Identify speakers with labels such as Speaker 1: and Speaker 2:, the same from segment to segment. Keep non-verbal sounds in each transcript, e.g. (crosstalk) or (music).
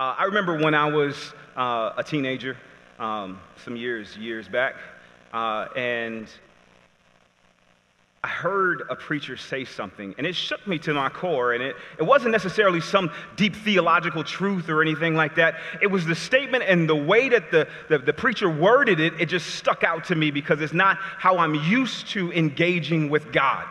Speaker 1: Uh, I remember when I was uh, a teenager, um, some years, years back, uh, and I heard a preacher say something, and it shook me to my core. And it, it wasn't necessarily some deep theological truth or anything like that. It was the statement and the way that the, the, the, preacher worded it, it just stuck out to me because it's not how I'm used to engaging with God.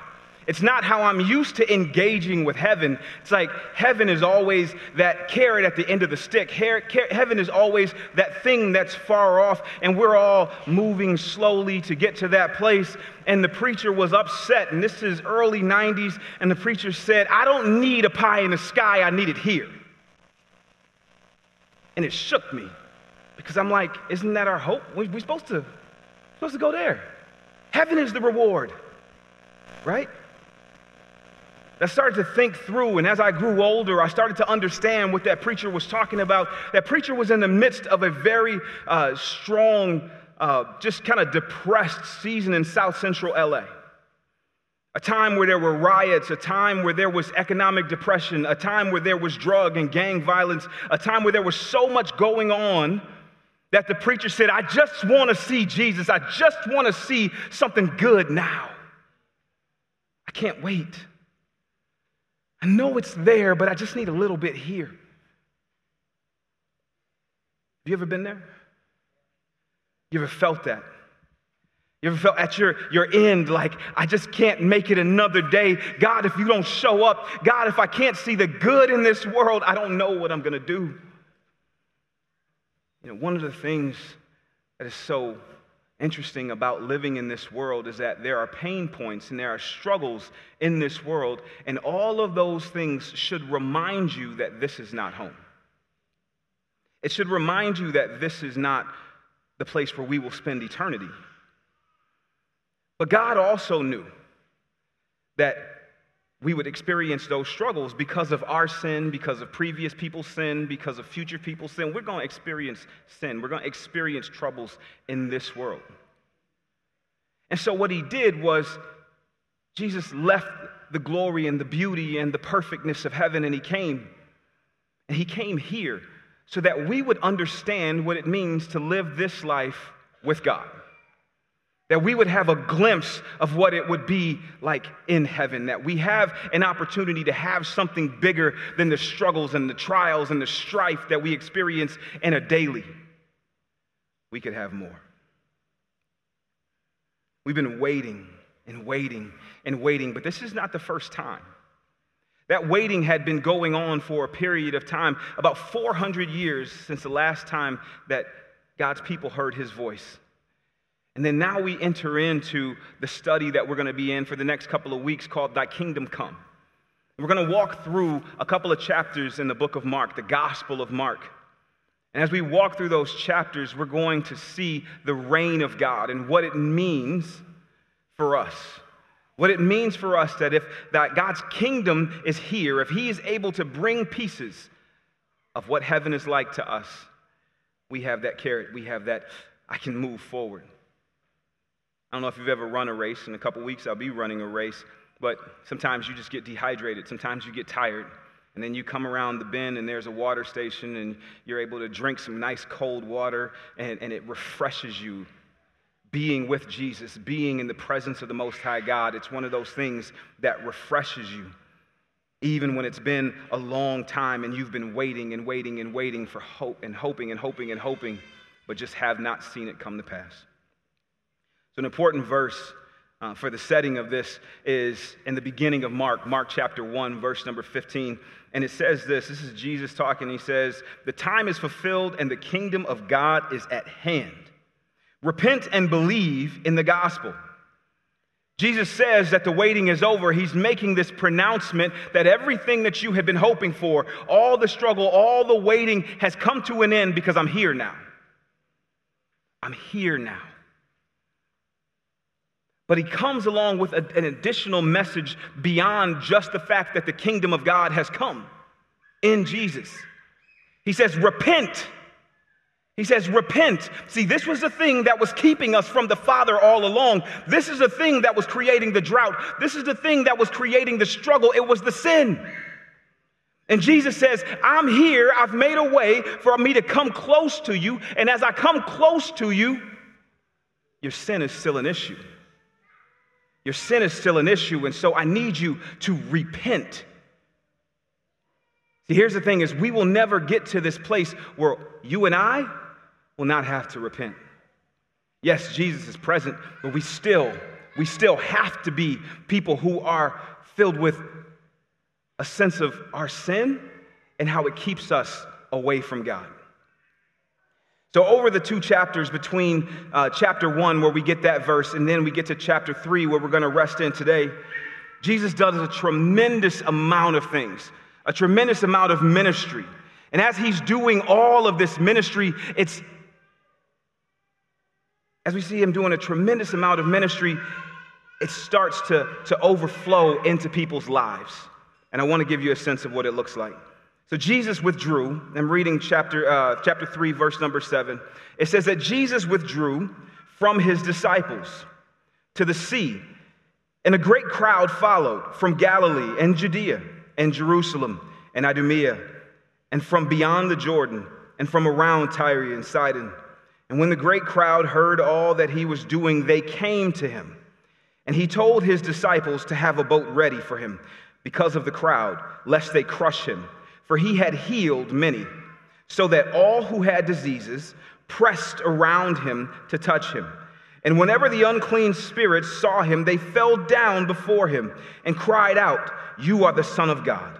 Speaker 1: It's not how I'm used to engaging with heaven. It's like heaven is always that carrot at the end of the stick. Heaven is always that thing that's far off, and we're all moving slowly to get to that place. And the preacher was upset, and this is early 90s, and the preacher said, I don't need a pie in the sky, I need it here. And it shook me because I'm like, isn't that our hope? We're supposed to, supposed to go there. Heaven is the reward, right? I started to think through, and as I grew older, I started to understand what that preacher was talking about. That preacher was in the midst of a very uh, strong, uh, just kind of depressed season in South Central LA. A time where there were riots, a time where there was economic depression, a time where there was drug and gang violence, a time where there was so much going on that the preacher said, I just want to see Jesus. I just want to see something good now. I can't wait. I know it's there, but I just need a little bit here. Have you ever been there? You ever felt that? You ever felt at your, your end like, I just can't make it another day? God, if you don't show up, God, if I can't see the good in this world, I don't know what I'm going to do. You know, one of the things that is so interesting about living in this world is that there are pain points and there are struggles in this world, and all of those things should remind you that this is not home. It should remind you that this is not the place where we will spend eternity. But God also knew that we would experience those struggles because of our sin, because of previous people's sin, because of future people's sin. We're going to experience sin. We're going to experience troubles in this world. And so, what he did was, Jesus left the glory and the beauty and the perfectness of heaven and he came. And he came here so that we would understand what it means to live this life with God that we would have a glimpse of what it would be like in heaven, that we have an opportunity to have something bigger than the struggles and the trials and the strife that we experience in a daily. We could have more. We've been waiting and waiting and waiting, but this is not the first time. That waiting had been going on for a period of time, about 400 years since the last time that God's people heard his voice. And then now we enter into the study that we're going to be in for the next couple of weeks called Thy Kingdom Come. We're going to walk through a couple of chapters in the book of Mark, the Gospel of Mark. And as we walk through those chapters, we're going to see the reign of God and what it means for us. What it means for us that if that God's kingdom is here, if He is able to bring pieces of what heaven is like to us, we have that carrot, we have that, I can move forward. I don't know if you've ever run a race. In a couple weeks, I'll be running a race. But sometimes you just get dehydrated. Sometimes you get tired. And then you come around the bend and there's a water station and you're able to drink some nice cold water and, and it refreshes you. Being with Jesus, being in the presence of the Most High God, it's one of those things that refreshes you. Even when it's been a long time and you've been waiting and waiting and waiting for hope and hoping and hoping and hoping, but just have not seen it come to pass. An important verse uh, for the setting of this is in the beginning of Mark, Mark chapter 1, verse number 15. And it says this this is Jesus talking. He says, The time is fulfilled and the kingdom of God is at hand. Repent and believe in the gospel. Jesus says that the waiting is over. He's making this pronouncement that everything that you have been hoping for, all the struggle, all the waiting has come to an end because I'm here now. I'm here now. But he comes along with a, an additional message beyond just the fact that the kingdom of God has come in Jesus. He says, Repent. He says, Repent. See, this was the thing that was keeping us from the Father all along. This is the thing that was creating the drought. This is the thing that was creating the struggle. It was the sin. And Jesus says, I'm here, I've made a way for me to come close to you. And as I come close to you, your sin is still an issue. Your sin is still an issue, and so I need you to repent. See, here's the thing is we will never get to this place where you and I will not have to repent. Yes, Jesus is present, but we still, we still have to be people who are filled with a sense of our sin and how it keeps us away from God. So, over the two chapters between uh, chapter one, where we get that verse, and then we get to chapter three, where we're going to rest in today, Jesus does a tremendous amount of things, a tremendous amount of ministry. And as he's doing all of this ministry, it's as we see him doing a tremendous amount of ministry, it starts to, to overflow into people's lives. And I want to give you a sense of what it looks like. So Jesus withdrew. I'm reading chapter, uh, chapter 3, verse number 7. It says that Jesus withdrew from his disciples to the sea, and a great crowd followed from Galilee and Judea and Jerusalem and Idumea and from beyond the Jordan and from around Tyre and Sidon. And when the great crowd heard all that he was doing, they came to him. And he told his disciples to have a boat ready for him because of the crowd, lest they crush him for he had healed many, so that all who had diseases pressed around him to touch him. And whenever the unclean spirits saw him, they fell down before him and cried out, You are the Son of God.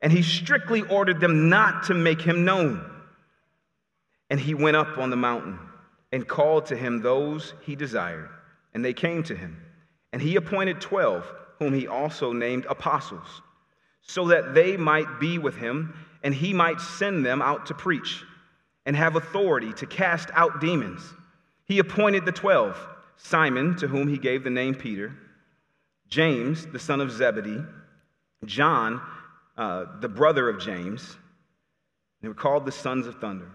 Speaker 1: And he strictly ordered them not to make him known. And he went up on the mountain and called to him those he desired, and they came to him. And he appointed twelve, whom he also named apostles so that they might be with him and he might send them out to preach and have authority to cast out demons. He appointed the twelve Simon, to whom he gave the name Peter, James, the son of Zebedee, John, uh, the brother of James, they were called the sons of thunder,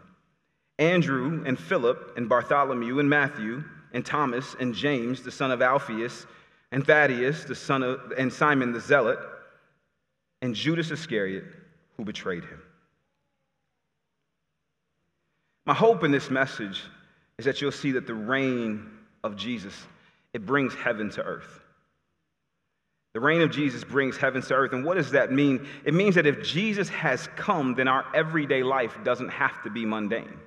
Speaker 1: Andrew and Philip and Bartholomew and Matthew and Thomas and James, the son of Alphaeus, and Thaddeus, the son of, and Simon the zealot and Judas Iscariot, who betrayed him. My hope in this message is that you'll see that the reign of Jesus, it brings heaven to earth. The reign of Jesus brings heaven to earth. And what does that mean? It means that if Jesus has come, then our everyday life doesn't have to be mundane.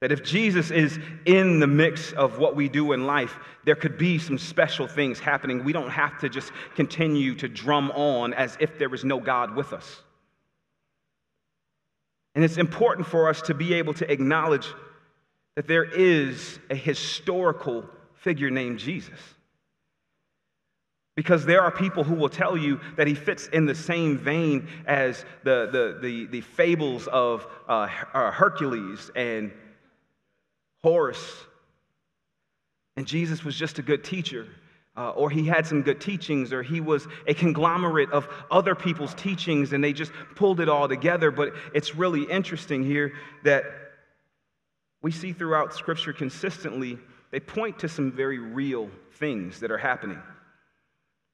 Speaker 1: That if Jesus is in the mix of what we do in life, there could be some special things happening. We don't have to just continue to drum on as if there is no God with us. And it's important for us to be able to acknowledge that there is a historical figure named Jesus. Because there are people who will tell you that he fits in the same vein as the, the, the, the fables of uh, Hercules and Horus. And Jesus was just a good teacher. Uh, or he had some good teachings, or he was a conglomerate of other people's teachings, and they just pulled it all together. But it's really interesting here that we see throughout Scripture consistently, they point to some very real things that are happening.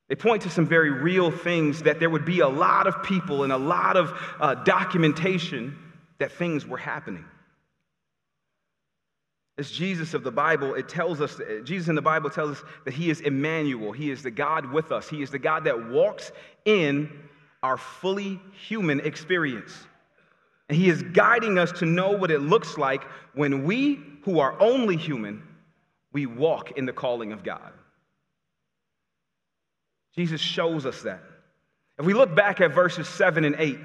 Speaker 1: They point to some very real things that there would be a lot of people and a lot of uh, documentation that things were happening. As Jesus of the Bible, it tells us, Jesus in the Bible tells us that He is Emmanuel. He is the God with us. He is the God that walks in our fully human experience. And He is guiding us to know what it looks like when we, who are only human, we walk in the calling of God. Jesus shows us that. If we look back at verses 7 and 8,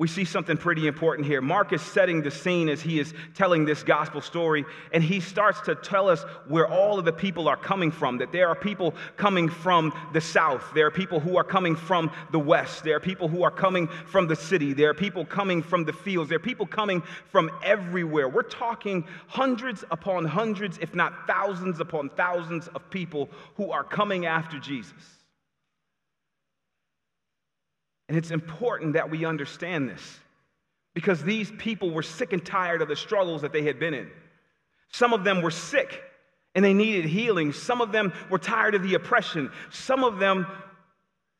Speaker 1: we see something pretty important here. Mark is setting the scene as he is telling this gospel story, and he starts to tell us where all of the people are coming from. That there are people coming from the south, there are people who are coming from the west, there are people who are coming from the city, there are people coming from the fields, there are people coming from everywhere. We're talking hundreds upon hundreds, if not thousands upon thousands of people who are coming after Jesus. And it's important that we understand this because these people were sick and tired of the struggles that they had been in. Some of them were sick and they needed healing. Some of them were tired of the oppression. Some of them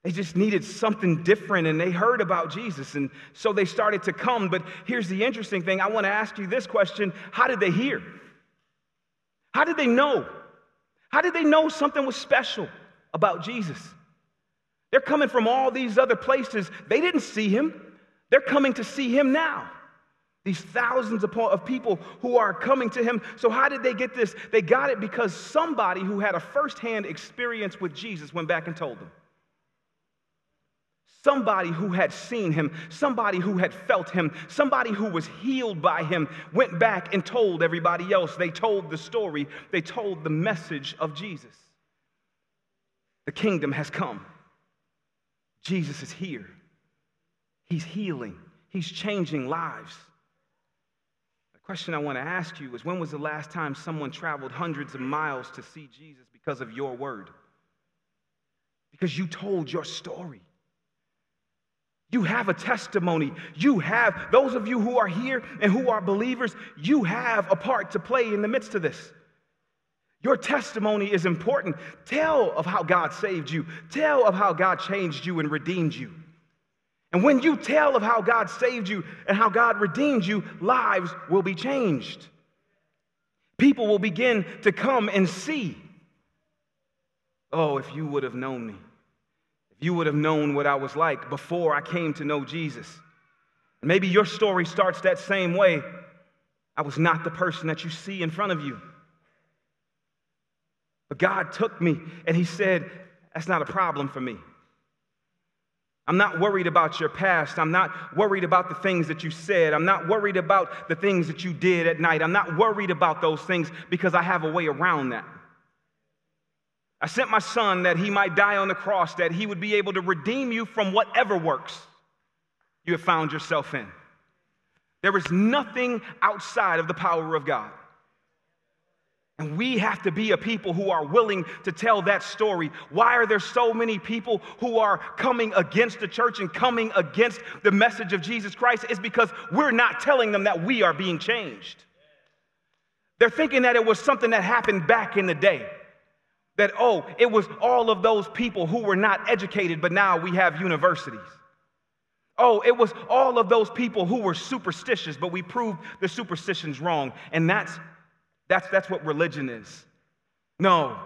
Speaker 1: They just needed something different and they heard about Jesus. And so they started to come. But here's the interesting thing I want to ask you this question How did they hear? How did they know? How did they know something was special about Jesus? They're coming from all these other places. They didn't see him, they're coming to see him now. These thousands of people who are coming to him. So, how did they get this? They got it because somebody who had a firsthand experience with Jesus went back and told them. Somebody who had seen him, somebody who had felt him, somebody who was healed by him went back and told everybody else. They told the story, they told the message of Jesus. The kingdom has come. Jesus is here. He's healing, He's changing lives. The question I want to ask you is when was the last time someone traveled hundreds of miles to see Jesus because of your word? Because you told your story. You have a testimony. You have, those of you who are here and who are believers, you have a part to play in the midst of this. Your testimony is important. Tell of how God saved you, tell of how God changed you and redeemed you. And when you tell of how God saved you and how God redeemed you, lives will be changed. People will begin to come and see. Oh, if you would have known me if you would have known what I was like before I came to know Jesus. Maybe your story starts that same way. I was not the person that you see in front of you. But God took me and He said, That's not a problem for me. I'm not worried about your past. I'm not worried about the things that you said. I'm not worried about the things that you did at night. I'm not worried about those things because I have a way around that. I sent my son that he might die on the cross, that he would be able to redeem you from whatever works you have found yourself in. There is nothing outside of the power of God. And we have to be a people who are willing to tell that story. Why are there so many people who are coming against the church and coming against the message of Jesus Christ? It's because we're not telling them that we are being changed. They're thinking that it was something that happened back in the day that, oh, it was all of those people who were not educated, but now we have universities. Oh, it was all of those people who were superstitious, but we proved the superstitions wrong. And that's, that's, that's what religion is. No.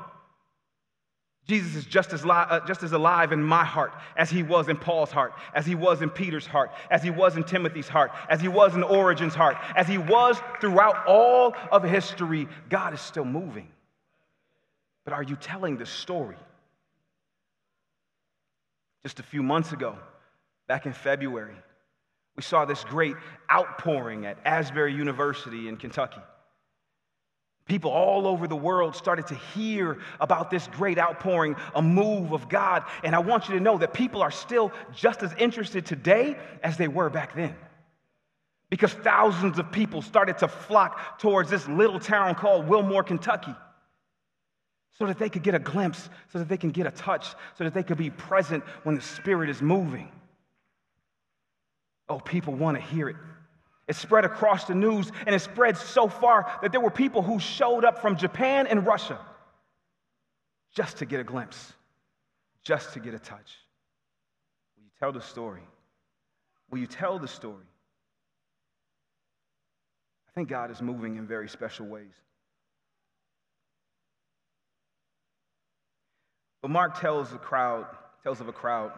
Speaker 1: Jesus is just as, li- uh, just as alive in my heart as he was in Paul's heart, as he was in Peter's heart, as he was in Timothy's heart, as he was in Origen's heart, as he was throughout all of history. God is still moving. But are you telling the story? Just a few months ago, back in February, we saw this great outpouring at Asbury University in Kentucky. People all over the world started to hear about this great outpouring, a move of God. And I want you to know that people are still just as interested today as they were back then. Because thousands of people started to flock towards this little town called Wilmore, Kentucky so that they could get a glimpse, so that they can get a touch, so that they could be present when the Spirit is moving. Oh, people want to hear it. It spread across the news, and it spread so far that there were people who showed up from Japan and Russia just to get a glimpse, just to get a touch. Will you tell the story? Will you tell the story? I think God is moving in very special ways. But Mark tells the crowd, tells of a crowd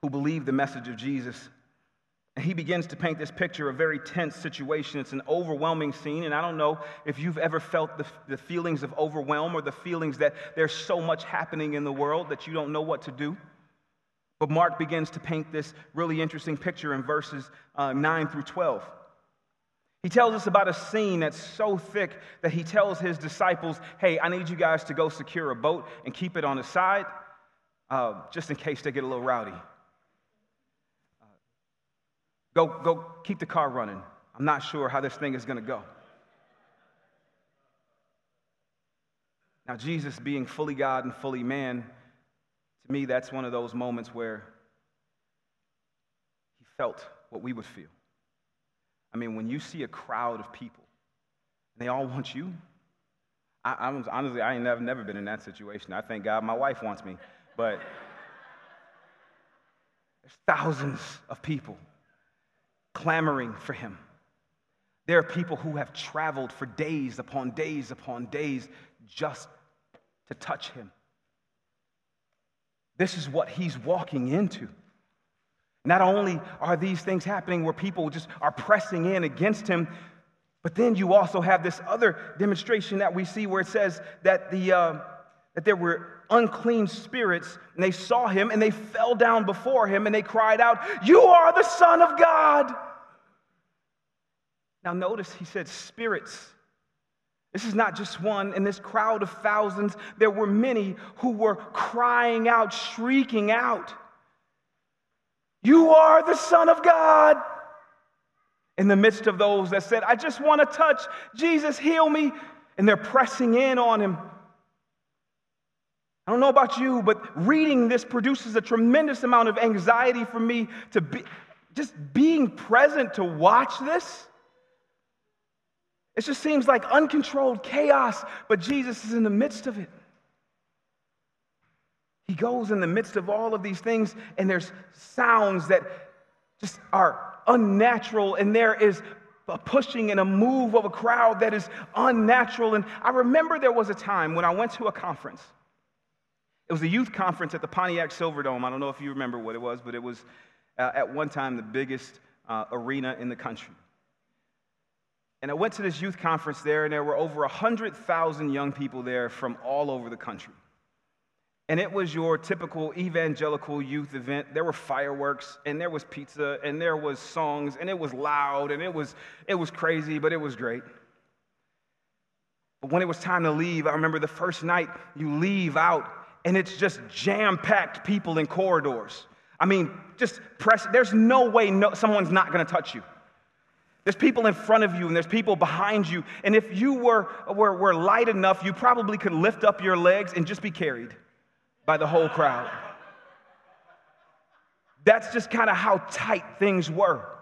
Speaker 1: who believed the message of Jesus. And he begins to paint this picture, a very tense situation. It's an overwhelming scene, and I don't know if you've ever felt the, the feelings of overwhelm or the feelings that there's so much happening in the world that you don't know what to do. But Mark begins to paint this really interesting picture in verses uh, 9 through 12. He tells us about a scene that's so thick that he tells his disciples, Hey, I need you guys to go secure a boat and keep it on the side, uh, just in case they get a little rowdy. Go, go keep the car running. I'm not sure how this thing is going to go. Now, Jesus being fully God and fully man, to me, that's one of those moments where he felt what we would feel. I mean, when you see a crowd of people, and they all want you. I, I was, honestly, I ain't never, never been in that situation. I thank God my wife wants me. But (laughs) There's thousands of people clamoring for him. There are people who have traveled for days upon days upon days just to touch him. This is what he's walking into. Not only are these things happening where people just are pressing in against him, but then you also have this other demonstration that we see where it says that, the, uh, that there were unclean spirits and they saw him and they fell down before him and they cried out, You are the Son of God. Now, notice he said spirits. This is not just one. In this crowd of thousands, there were many who were crying out, shrieking out, You are the Son of God. In the midst of those that said, I just want to touch Jesus, heal me. And they're pressing in on him. I don't know about you, but reading this produces a tremendous amount of anxiety for me to be just being present to watch this. It just seems like uncontrolled chaos, but Jesus is in the midst of it. He goes in the midst of all of these things, and there's sounds that just are unnatural, and there is a pushing and a move of a crowd that is unnatural. And I remember there was a time when I went to a conference. It was a youth conference at the Pontiac Silverdome. I don't know if you remember what it was, but it was uh, at one time the biggest uh, arena in the country. And I went to this youth conference there, and there were over 100,000 young people there from all over the country. And it was your typical evangelical youth event. There were fireworks, and there was pizza, and there was songs, and it was loud, and it was, it was crazy, but it was great. But when it was time to leave, I remember the first night you leave out, and it's just jam packed people in corridors. I mean, just press, there's no way no, someone's not gonna touch you. There's people in front of you and there's people behind you. And if you were, were, were light enough, you probably could lift up your legs and just be carried by the whole crowd. That's just kind of how tight things were.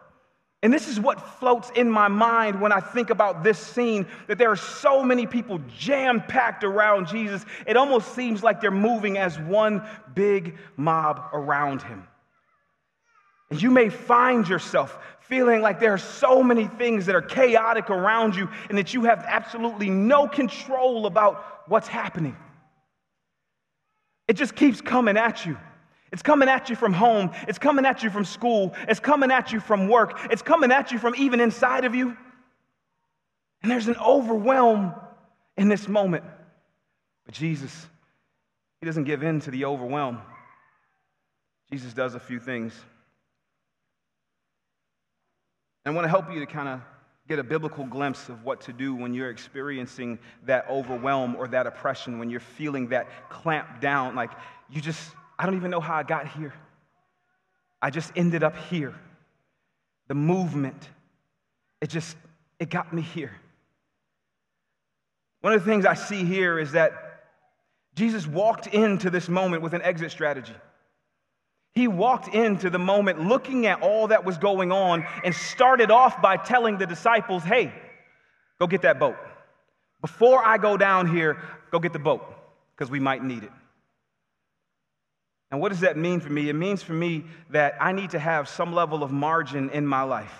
Speaker 1: And this is what floats in my mind when I think about this scene that there are so many people jam packed around Jesus. It almost seems like they're moving as one big mob around him. And you may find yourself feeling like there are so many things that are chaotic around you and that you have absolutely no control about what's happening. It just keeps coming at you. It's coming at you from home. It's coming at you from school. It's coming at you from work. It's coming at you from even inside of you. And there's an overwhelm in this moment. But Jesus, He doesn't give in to the overwhelm. Jesus does a few things. I want to help you to kind of get a biblical glimpse of what to do when you're experiencing that overwhelm or that oppression, when you're feeling that clamp down. Like, you just, I don't even know how I got here. I just ended up here. The movement, it just, it got me here. One of the things I see here is that Jesus walked into this moment with an exit strategy. He walked into the moment looking at all that was going on and started off by telling the disciples, hey, go get that boat. Before I go down here, go get the boat because we might need it. And what does that mean for me? It means for me that I need to have some level of margin in my life.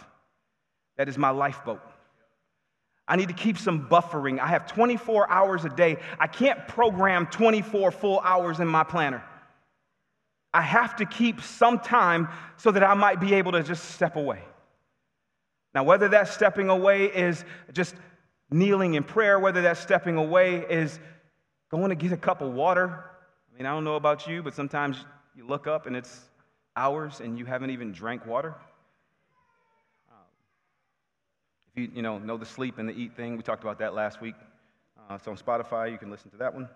Speaker 1: That is my lifeboat. I need to keep some buffering. I have 24 hours a day. I can't program 24 full hours in my planner. I have to keep some time so that I might be able to just step away. Now, whether that stepping away is just kneeling in prayer, whether that stepping away is going to get a cup of water. I mean, I don't know about you, but sometimes you look up and it's hours and you haven't even drank water. Um, if you, you know, know the sleep and the eat thing, we talked about that last week. Uh, it's on Spotify. You can listen to that one.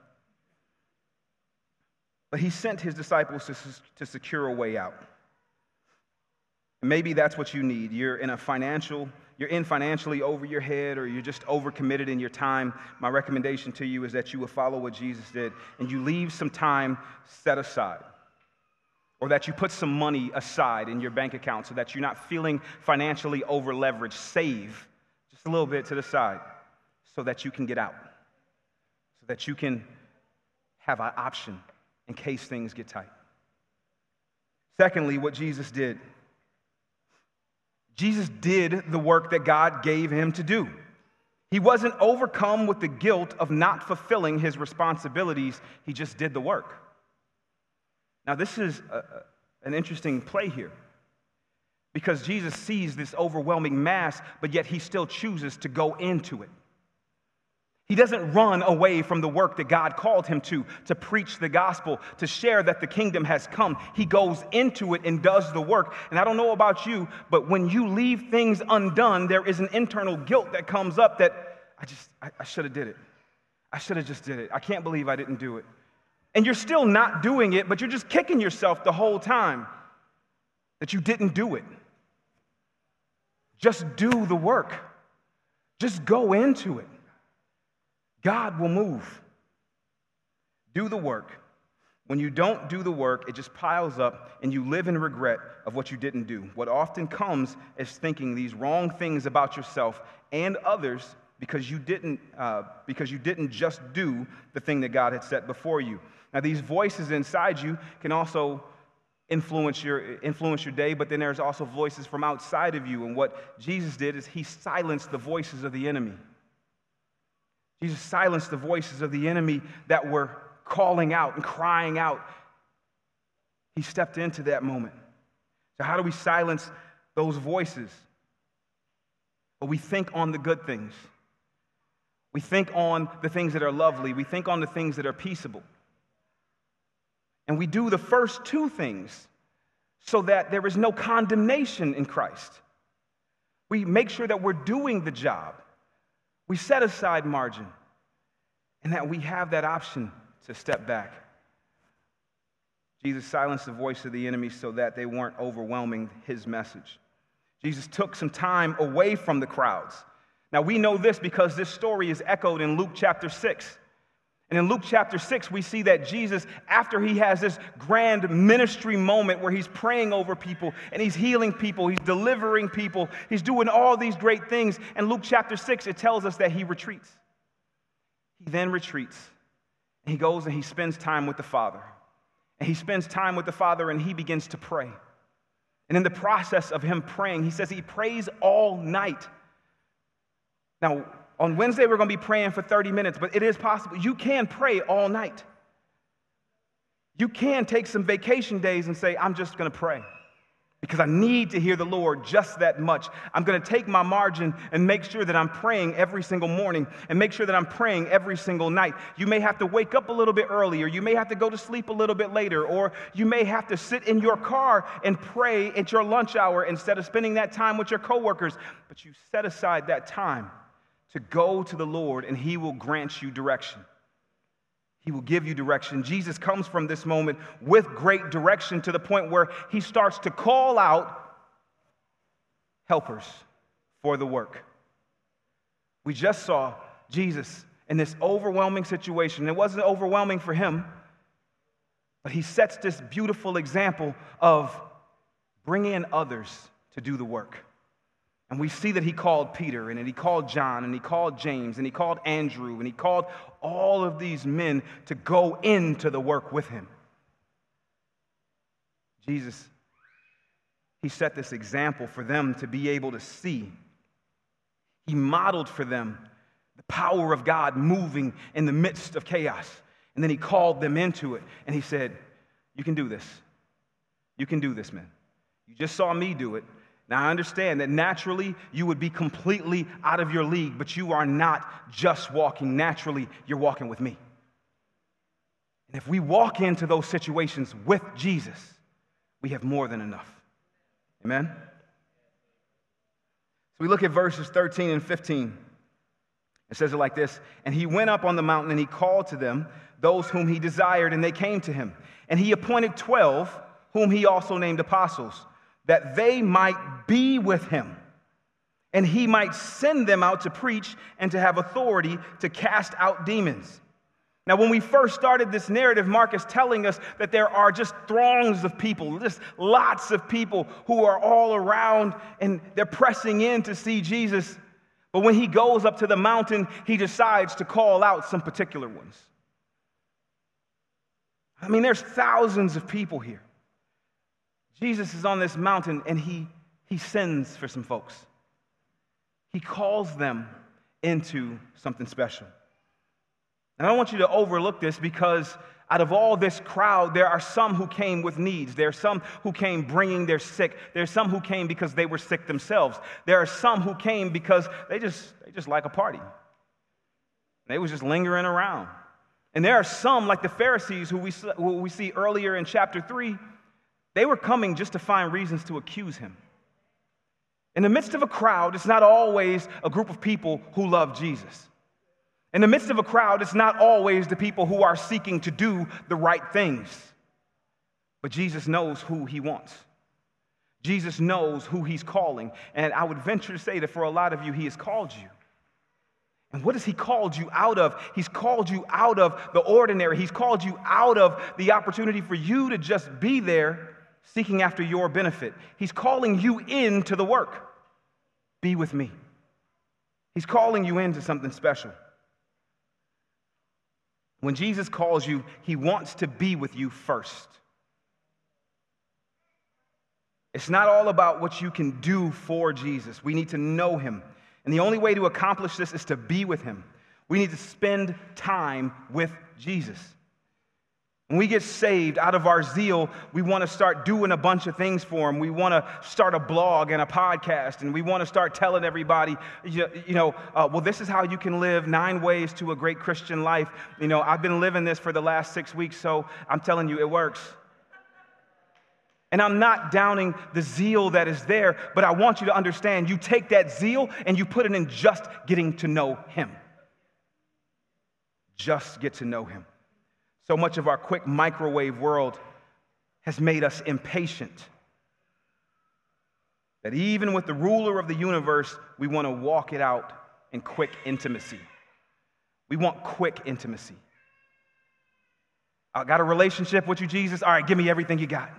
Speaker 1: But he sent his disciples to, to secure a way out. Maybe that's what you need. You're in a financial, you're in financially over your head, or you're just overcommitted in your time. My recommendation to you is that you will follow what Jesus did and you leave some time set aside. Or that you put some money aside in your bank account so that you're not feeling financially over leveraged. Save just a little bit to the side so that you can get out, so that you can have an option in case things get tight. Secondly, what Jesus did. Jesus did the work that God gave him to do. He wasn't overcome with the guilt of not fulfilling his responsibilities, he just did the work. Now, this is a, an interesting play here because Jesus sees this overwhelming mass, but yet he still chooses to go into it. He doesn't run away from the work that God called him to, to preach the gospel, to share that the kingdom has come. He goes into it and does the work. And I don't know about you, but when you leave things undone, there is an internal guilt that comes up that I just, I, I should have did it. I should have just did it. I can't believe I didn't do it. And you're still not doing it, but you're just kicking yourself the whole time that you didn't do it. Just do the work. Just go into it. God will move. Do the work. When you don't do the work, it just piles up and you live in regret of what you didn't do. What often comes is thinking these wrong things about yourself and others because you didn't, uh, because you didn't just do the thing that God had set before you. Now, these voices inside you can also influence your, influence your day, but then there's also voices from outside of you. And what Jesus did is he silenced the voices of the enemy. Jesus silenced the voices of the enemy that were calling out and crying out. He stepped into that moment. So, how do we silence those voices? Well, we think on the good things. We think on the things that are lovely. We think on the things that are peaceable. And we do the first two things so that there is no condemnation in Christ. We make sure that we're doing the job. We set aside margin and that we have that option to step back. Jesus silenced the voice of the enemy so that they weren't overwhelming his message. Jesus took some time away from the crowds. Now, we know this because this story is echoed in Luke chapter 6. And in Luke chapter 6, we see that Jesus, after he has this grand ministry moment where he's praying over people and he's healing people, he's delivering people, he's doing all these great things. And Luke chapter 6, it tells us that he retreats. He then retreats and he goes and he spends time with the Father. And he spends time with the Father and he begins to pray. And in the process of him praying, he says he prays all night. Now, on Wednesday, we're going to be praying for 30 minutes, but it is possible. You can pray all night. You can take some vacation days and say, I'm just going to pray because I need to hear the Lord just that much. I'm going to take my margin and make sure that I'm praying every single morning and make sure that I'm praying every single night. You may have to wake up a little bit earlier, you may have to go to sleep a little bit later, or you may have to sit in your car and pray at your lunch hour instead of spending that time with your coworkers. But you set aside that time to go to the Lord and He will grant you direction. He will give you direction. Jesus comes from this moment with great direction to the point where He starts to call out helpers for the work. We just saw Jesus in this overwhelming situation. It wasn't overwhelming for him, but he sets this beautiful example of bringing in others to do the work. And we see that he called Peter, and he called John, and he called James, and he called Andrew, and he called all of these men to go into the work with him. Jesus, he set this example for them to be able to see. He modeled for them the power of God moving in the midst of chaos. And then he called them into it, and he said, You can do this. You can do this, man. You just saw me do it. Now, I understand that naturally you would be completely out of your league, but you are not just walking naturally, you're walking with me. And if we walk into those situations with Jesus, we have more than enough. Amen? So we look at verses 13 and 15. It says it like this And he went up on the mountain and he called to them those whom he desired, and they came to him. And he appointed 12, whom he also named apostles that they might be with him and he might send them out to preach and to have authority to cast out demons. Now, when we first started this narrative, Mark is telling us that there are just throngs of people, just lots of people who are all around and they're pressing in to see Jesus. But when he goes up to the mountain, he decides to call out some particular ones. I mean, there's thousands of people here. Jesus is on this mountain and he, he sends for some folks. He calls them into something special. And I don't want you to overlook this because out of all this crowd, there are some who came with needs. There are some who came bringing their sick. There are some who came because they were sick themselves. There are some who came because they just, they just like a party. They was just lingering around. And there are some, like the Pharisees, who we, who we see earlier in chapter 3, they were coming just to find reasons to accuse him. In the midst of a crowd, it's not always a group of people who love Jesus. In the midst of a crowd, it's not always the people who are seeking to do the right things. But Jesus knows who he wants. Jesus knows who he's calling. And I would venture to say that for a lot of you, he has called you. And what has he called you out of? He's called you out of the ordinary. He's called you out of the opportunity for you to just be there seeking after your benefit. He's calling you into the work. Be with me. He's calling you into something special. When Jesus calls you, he wants to be with you first. It's not all about what you can do for Jesus. We need to know him. And the only way to accomplish this is to be with him. We need to spend time with Jesus. When we get saved out of our zeal, we want to start doing a bunch of things for Him. We want to start a blog and a podcast, and we want to start telling everybody, you know, uh, well, this is how you can live nine ways to a great Christian life. You know, I've been living this for the last six weeks, so I'm telling you, it works. And I'm not downing the zeal that is there, but I want you to understand you take that zeal and you put it in just getting to know Him. Just get to know Him. So much of our quick microwave world has made us impatient. That even with the ruler of the universe, we want to walk it out in quick intimacy. We want quick intimacy. I got a relationship with you, Jesus. All right, give me everything you got.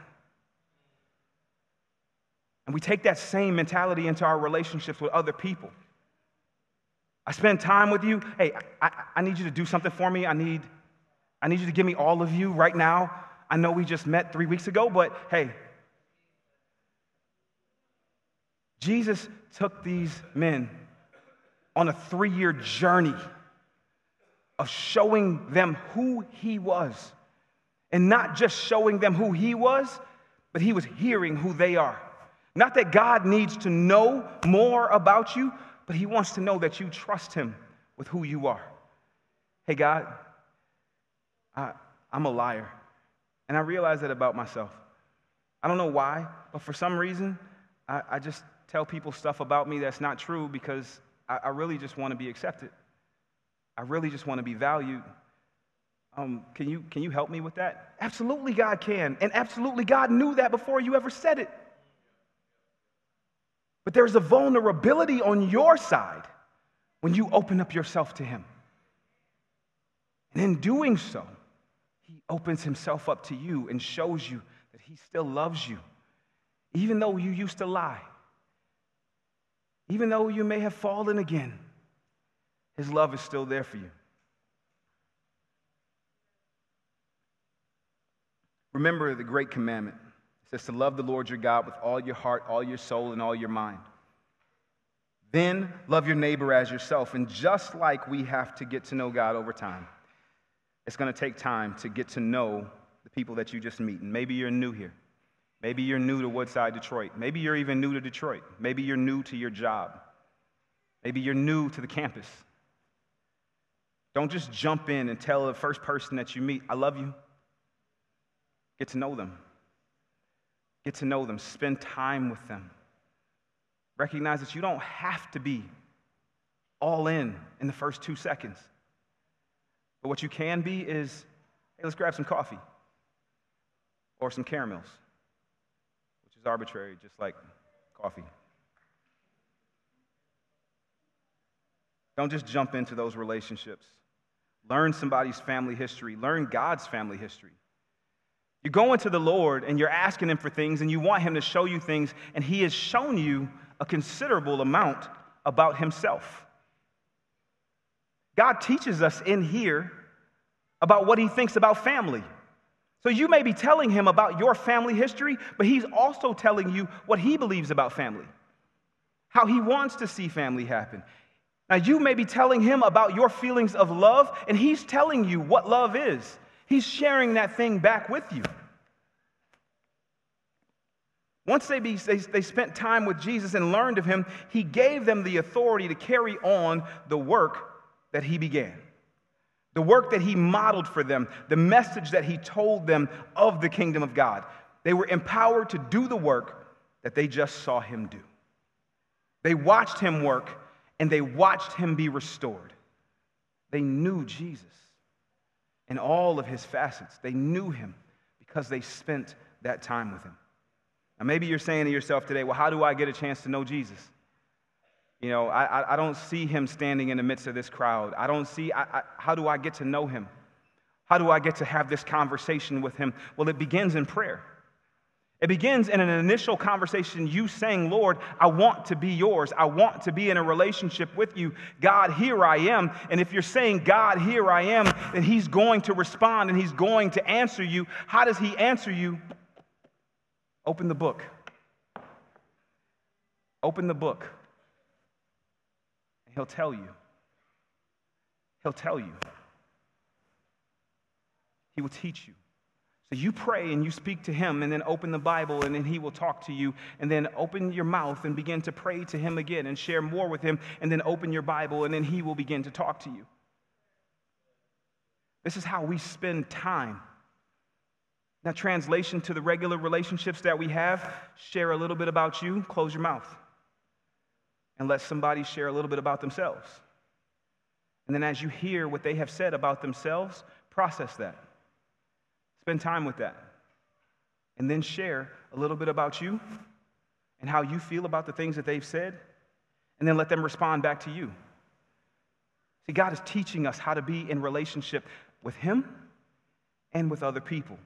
Speaker 1: And we take that same mentality into our relationships with other people. I spend time with you. Hey, I, I, need you to do something for me. I need I need you to give me all of you right now. I know we just met three weeks ago, but hey, Jesus took these men on a three year journey of showing them who he was. And not just showing them who he was, but he was hearing who they are. Not that God needs to know more about you, but he wants to know that you trust him with who you are. Hey, God, I, I'm a liar. And I realize that about myself. I don't know why, but for some reason, I, I just tell people stuff about me that's not true because I, I really just want to be accepted. I really just want to be valued. Um, can, you, can you help me with that? Absolutely, God can. And absolutely, God knew that before you ever said it. But there's a vulnerability on your side when you open up yourself to Him. And in doing so, he opens himself up to you and shows you that he still loves you, even though you used to lie, even though you may have fallen again. His love is still there for you. Remember the great commandment. It says to love the Lord your God with all your heart, all your soul, and all your mind. Then love your neighbor as yourself. And just like we have to get to know God over time, it's going to take time to get to know the people that you just meet. And maybe you're new here. Maybe you're new to Woodside, Detroit. Maybe you're even new to Detroit. Maybe you're new to your job. Maybe you're new to the campus. Don't just jump in and tell the first person that you meet, I love you. Get to know them. Get to know them. Spend time with them. Recognize that you don't have to be all in in the first two seconds. But what you can be is hey, let's grab some coffee or some caramels, which is arbitrary, just like coffee. Don't just jump into those relationships. Learn somebody's family history, learn God's family history. You go into the Lord and you're asking Him for things and you want Him to show you things, and He has shown you a considerable amount about Himself. God teaches us in here about what he thinks about family. So you may be telling him about your family history, but he's also telling you what he believes about family, how he wants to see family happen. Now, you may be telling him about your feelings of love, and he's telling you what love is. He's sharing that thing back with you. Once they, be, they, they spent time with Jesus and learned of him, he gave them the authority to carry on the work that he began. The work that he modeled for them, the message that he told them of the kingdom of God. They were empowered to do the work that they just saw him do. They watched him work and they watched him be restored. They knew Jesus in all of his facets. They knew him because they spent that time with him. Now, maybe you're saying to yourself today, well, how do I get a chance to know Jesus? You know, I, I don't see him standing in the midst of this crowd. I don't see, I, I, how do I get to know him? How do I get to have this conversation with him? Well, it begins in prayer. It begins in an initial conversation, you saying, Lord, I want to be yours. I want to be in a relationship with you. God, here I am. And if you're saying, God, here I am, then He's going to respond and He's going to answer you. How does He answer you? Open the book. Open the book. He'll tell you. He'll tell you. He will teach you. So you pray and you speak to him, and then open the Bible, and then he will talk to you. And then open your mouth and begin to pray to him again and share more with him. And then open your Bible, and then he will begin to talk to you. This is how we spend time. Now, translation to the regular relationships that we have share a little bit about you, close your mouth, and let somebody share a little bit about themselves. And then, as you hear what they have said about themselves, process that. Spend time with that. And then share a little bit about you and how you feel about the things that they've said. And then let them respond back to you. See, God is teaching us how to be in relationship with Him and with other people.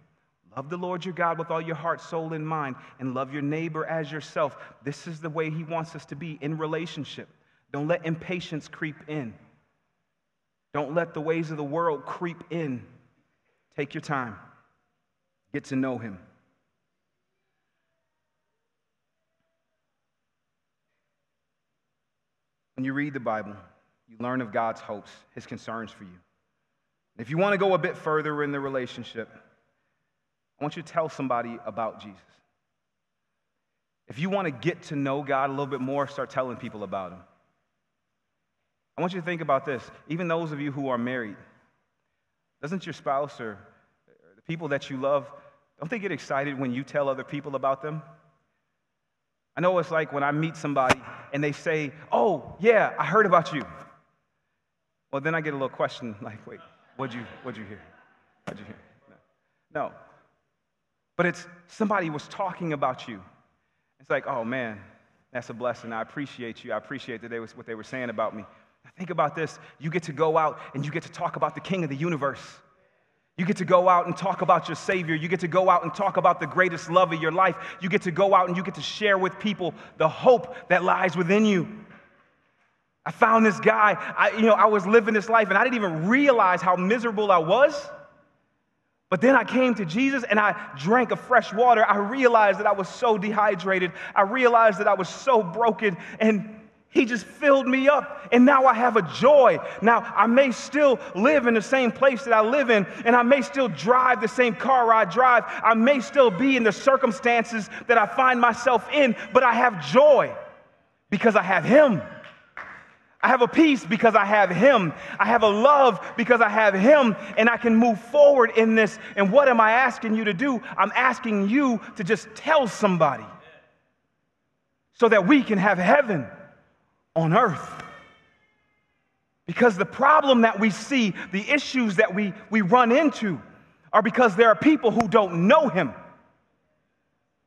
Speaker 1: Love the Lord your God with all your heart, soul, and mind, and love your neighbor as yourself. This is the way He wants us to be in relationship. Don't let impatience creep in. Don't let the ways of the world creep in. Take your time. Get to know him. When you read the Bible, you learn of God's hopes, his concerns for you. If you want to go a bit further in the relationship, I want you to tell somebody about Jesus. If you want to get to know God a little bit more, start telling people about him. I want you to think about this. Even those of you who are married, doesn't your spouse or the people that you love, don't they get excited when you tell other people about them? I know it's like when I meet somebody and they say, Oh, yeah, I heard about you. Well, then I get a little question like, Wait, what'd you, what'd you hear? What'd you hear? No. no. But it's somebody was talking about you. It's like, Oh, man, that's a blessing. I appreciate you. I appreciate that they was, what they were saying about me. Think about this. You get to go out and you get to talk about the king of the universe. You get to go out and talk about your Savior. You get to go out and talk about the greatest love of your life. You get to go out and you get to share with people the hope that lies within you. I found this guy, I, you know, I was living this life and I didn't even realize how miserable I was. But then I came to Jesus and I drank of fresh water. I realized that I was so dehydrated. I realized that I was so broken. And he just filled me up, and now I have a joy. Now, I may still live in the same place that I live in, and I may still drive the same car I drive. I may still be in the circumstances that I find myself in, but I have joy because I have Him. I have a peace because I have Him. I have a love because I have Him, and I can move forward in this. And what am I asking you to do? I'm asking you to just tell somebody so that we can have heaven on earth. Because the problem that we see, the issues that we, we run into, are because there are people who don't know him.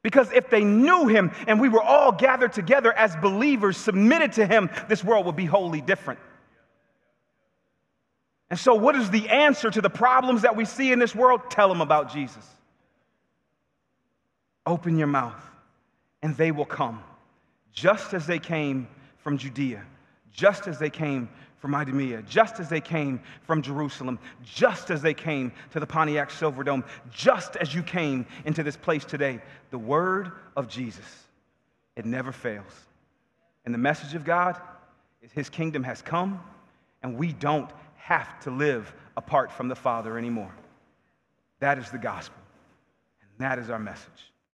Speaker 1: Because if they knew him and we were all gathered together as believers, submitted to him, this world would be wholly different. And so, what is the answer to the problems that we see in this world? Tell them about Jesus. Open your mouth, and they will come, just as they came from Judea, just as they came from Idumea, just as they came from Jerusalem, just as they came to the Pontiac Silverdome, just as you came into this place today. The word of Jesus, it never fails. And the message of God is his kingdom has come, and we don't have to live apart from the Father anymore. That is the gospel, and that is our message.